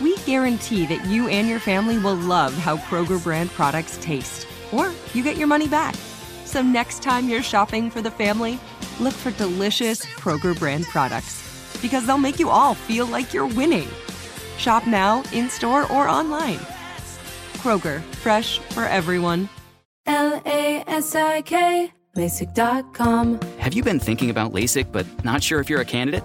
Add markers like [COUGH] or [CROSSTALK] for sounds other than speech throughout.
we guarantee that you and your family will love how Kroger brand products taste, or you get your money back. So next time you're shopping for the family, look for delicious Kroger brand products because they'll make you all feel like you're winning. Shop now, in store, or online. Kroger, fresh for everyone. L A S I K, LASIK.com. Have you been thinking about LASIK but not sure if you're a candidate?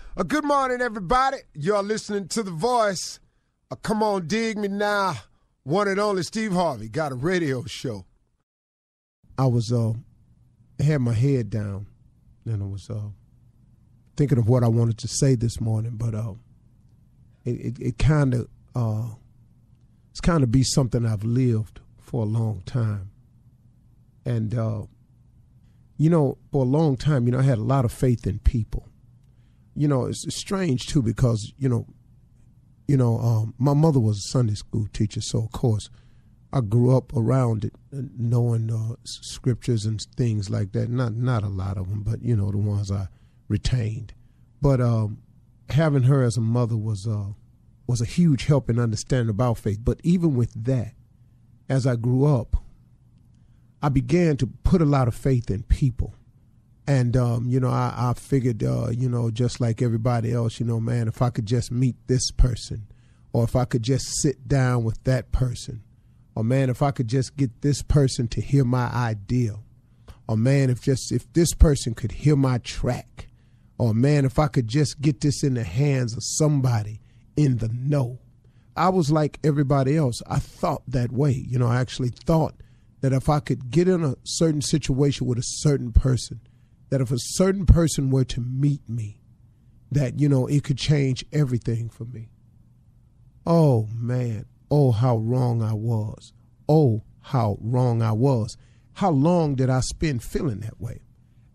Uh, good morning, everybody. You're listening to The Voice. Uh, come on, dig me now. One and only Steve Harvey got a radio show. I was, uh, had my head down and I was, uh, thinking of what I wanted to say this morning, but, uh, it, it, it kind of, uh, it's kind of be something I've lived for a long time. And, uh, you know, for a long time, you know, I had a lot of faith in people. You know, it's, strange too because you know, you know, um, my mother was a Sunday school teacher, so of course, I grew up around it, uh, knowing uh, scriptures and things like that. Not not a lot of them, but you know, the ones I retained. But um, having her as a mother was uh, was a huge help in understanding about faith. But even with that, as I grew up, I began to put a lot of faith in people. And, um, you know, I, I figured, uh, you know, just like everybody else, you know, man, if I could just meet this person, or if I could just sit down with that person, or man, if I could just get this person to hear my idea, or man, if just if this person could hear my track, or man, if I could just get this in the hands of somebody in the know. I was like everybody else. I thought that way. You know, I actually thought that if I could get in a certain situation with a certain person, that if a certain person were to meet me, that, you know, it could change everything for me. Oh, man. Oh, how wrong I was. Oh, how wrong I was. How long did I spend feeling that way?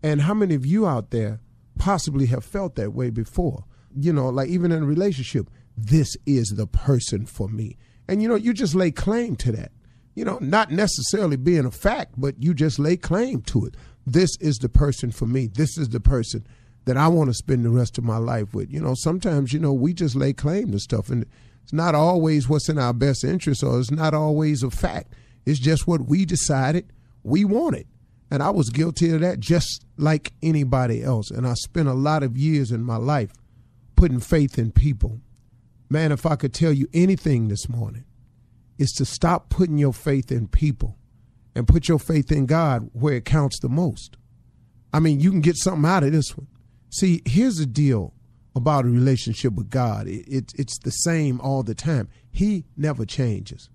And how many of you out there possibly have felt that way before? You know, like even in a relationship, this is the person for me. And, you know, you just lay claim to that you know, not necessarily being a fact, but you just lay claim to it. This is the person for me. This is the person that I want to spend the rest of my life with. You know, sometimes, you know, we just lay claim to stuff and it's not always what's in our best interest or it's not always a fact. It's just what we decided we wanted. And I was guilty of that just like anybody else. And I spent a lot of years in my life putting faith in people Man, if I could tell you anything this morning, is to stop putting your faith in people and put your faith in God where it counts the most. I mean, you can get something out of this one. See, here's the deal about a relationship with God it, it, it's the same all the time. He never changes.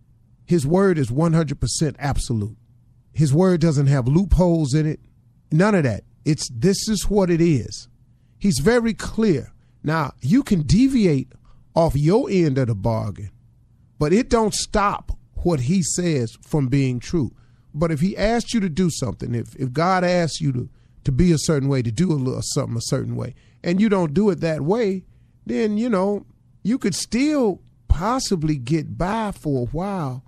His word is 100% absolute. His word doesn't have loopholes in it, none of that. It's this is what it is. He's very clear. Now, you can deviate off your end of the bargain, but it don't stop what he says from being true. But if he asked you to do something, if, if God asks you to, to be a certain way, to do a little something a certain way, and you don't do it that way, then, you know, you could still possibly get by for a while.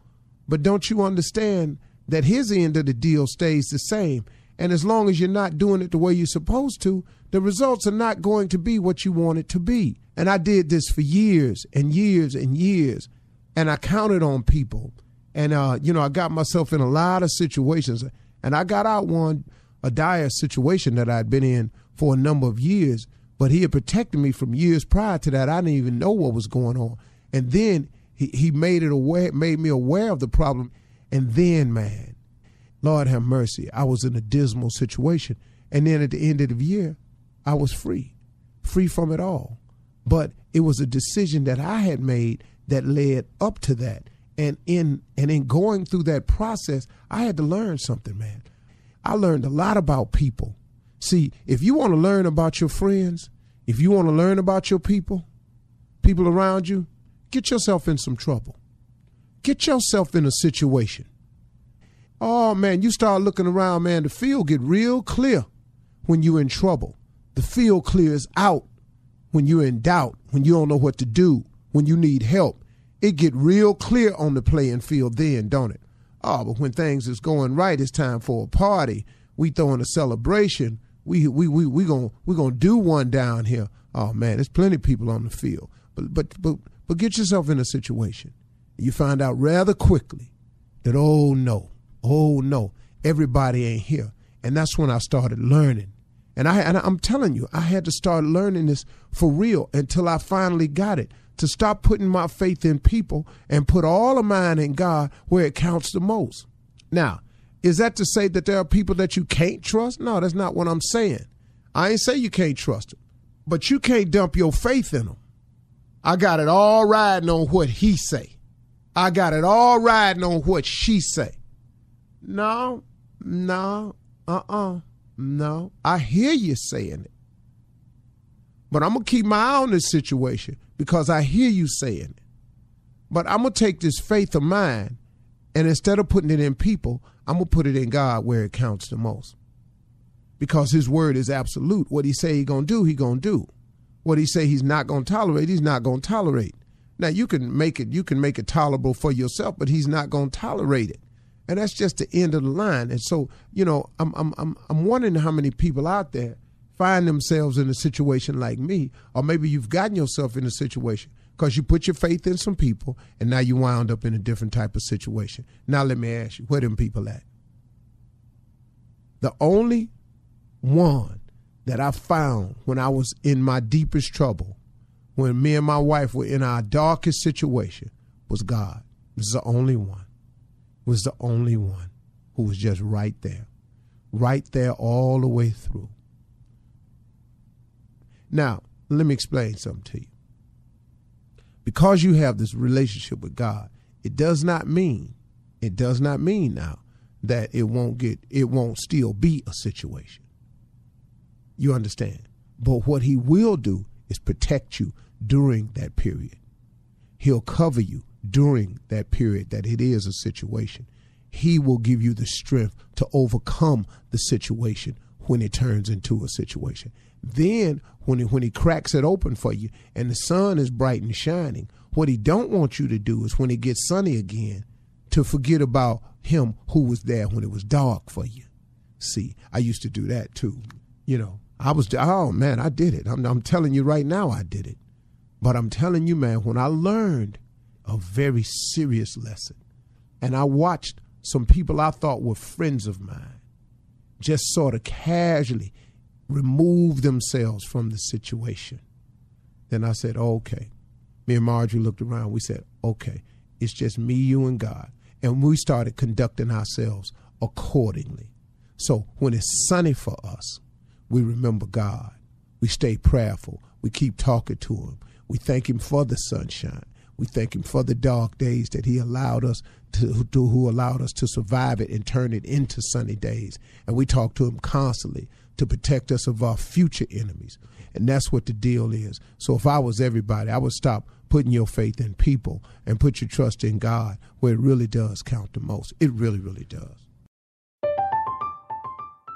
But don't you understand that his end of the deal stays the same? And as long as you're not doing it the way you're supposed to, the results are not going to be what you want it to be. And I did this for years and years and years. And I counted on people. And, uh, you know, I got myself in a lot of situations. And I got out one, a dire situation that I'd been in for a number of years. But he had protected me from years prior to that. I didn't even know what was going on. And then he, he made it aware, made me aware of the problem. And then, man, Lord have mercy, I was in a dismal situation. And then at the end of the year, I was free, free from it all. But it was a decision that I had made that led up to that. And in and in going through that process, I had to learn something, man. I learned a lot about people. See, if you want to learn about your friends, if you want to learn about your people, people around you, get yourself in some trouble. Get yourself in a situation. Oh man, you start looking around, man, the field get real clear when you're in trouble. The field clears out when you're in doubt, when you don't know what to do, when you need help. It get real clear on the playing field then, don't it? Oh, but when things is going right, it's time for a party. We throwing a celebration. We we we we gonna we gonna do one down here. Oh man, there's plenty of people on the field. But but but but get yourself in a situation. You find out rather quickly that oh no, oh no, everybody ain't here. And that's when I started learning and I and I'm telling you, I had to start learning this for real until I finally got it. To stop putting my faith in people and put all of mine in God where it counts the most. Now, is that to say that there are people that you can't trust? No, that's not what I'm saying. I ain't say you can't trust them, but you can't dump your faith in them. I got it all riding on what he say. I got it all riding on what she say. No, no, uh-uh. No, I hear you saying it. But I'm going to keep my eye on this situation because I hear you saying it. But I'm going to take this faith of mine and instead of putting it in people, I'm going to put it in God where it counts the most. Because his word is absolute. What he say he going to do, he going to do. What he say he's not going to tolerate, he's not going to tolerate. Now you can make it you can make it tolerable for yourself, but he's not going to tolerate it and that's just the end of the line. And so, you know, I'm I'm I'm I'm wondering how many people out there find themselves in a situation like me, or maybe you've gotten yourself in a situation because you put your faith in some people, and now you wound up in a different type of situation. Now let me ask you, where them people at? The only one that I found when I was in my deepest trouble, when me and my wife were in our darkest situation, was God. This is the only one was the only one who was just right there, right there all the way through. Now, let me explain something to you. Because you have this relationship with God, it does not mean, it does not mean now that it won't get, it won't still be a situation. You understand? But what he will do is protect you during that period. He'll cover you during that period that it is a situation. He will give you the strength to overcome the situation when it turns into a situation. Then when he, when he cracks it open for you and the sun is bright and shining, what he don't want you to do is when it gets sunny again to forget about him who was there when it was dark for you. See, I used to do that too. You know, I was oh man, I did it. I'm, I'm telling you right now, I did it. But I'm telling you, man, when I learned a very serious lesson. And I watched some people I thought were friends of mine just sort of casually remove themselves from the situation. Then I said, okay, me and Marjorie looked around. We said, okay, it's just me, you, and God. And we started conducting ourselves accordingly. So when it's sunny for us, we remember God. We stay prayerful. We keep talking to Him. We thank Him for the sunshine. We thank Him for the dark days that He allowed us to, to, who allowed us to survive it and turn it into sunny days. And we talk to Him constantly to protect us of our future enemies. And that's what the deal is. So if I was everybody, I would stop putting your faith in people and put your trust in God where it really does count the most. It really, really does.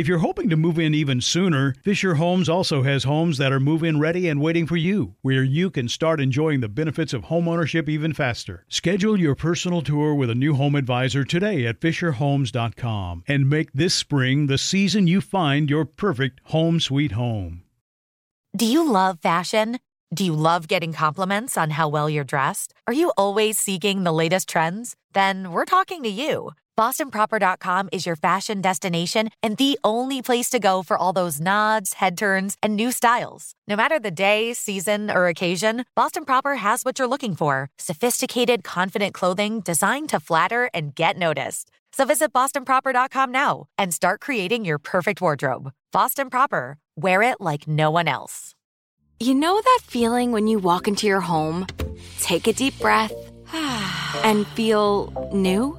If you're hoping to move in even sooner, Fisher Homes also has homes that are move in ready and waiting for you, where you can start enjoying the benefits of homeownership even faster. Schedule your personal tour with a new home advisor today at FisherHomes.com and make this spring the season you find your perfect home sweet home. Do you love fashion? Do you love getting compliments on how well you're dressed? Are you always seeking the latest trends? Then we're talking to you. BostonProper.com is your fashion destination and the only place to go for all those nods, head turns, and new styles. No matter the day, season, or occasion, Boston Proper has what you're looking for sophisticated, confident clothing designed to flatter and get noticed. So visit BostonProper.com now and start creating your perfect wardrobe. Boston Proper, wear it like no one else. You know that feeling when you walk into your home, take a deep breath, [SIGHS] and feel new?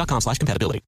dexcom.com slash compatibility.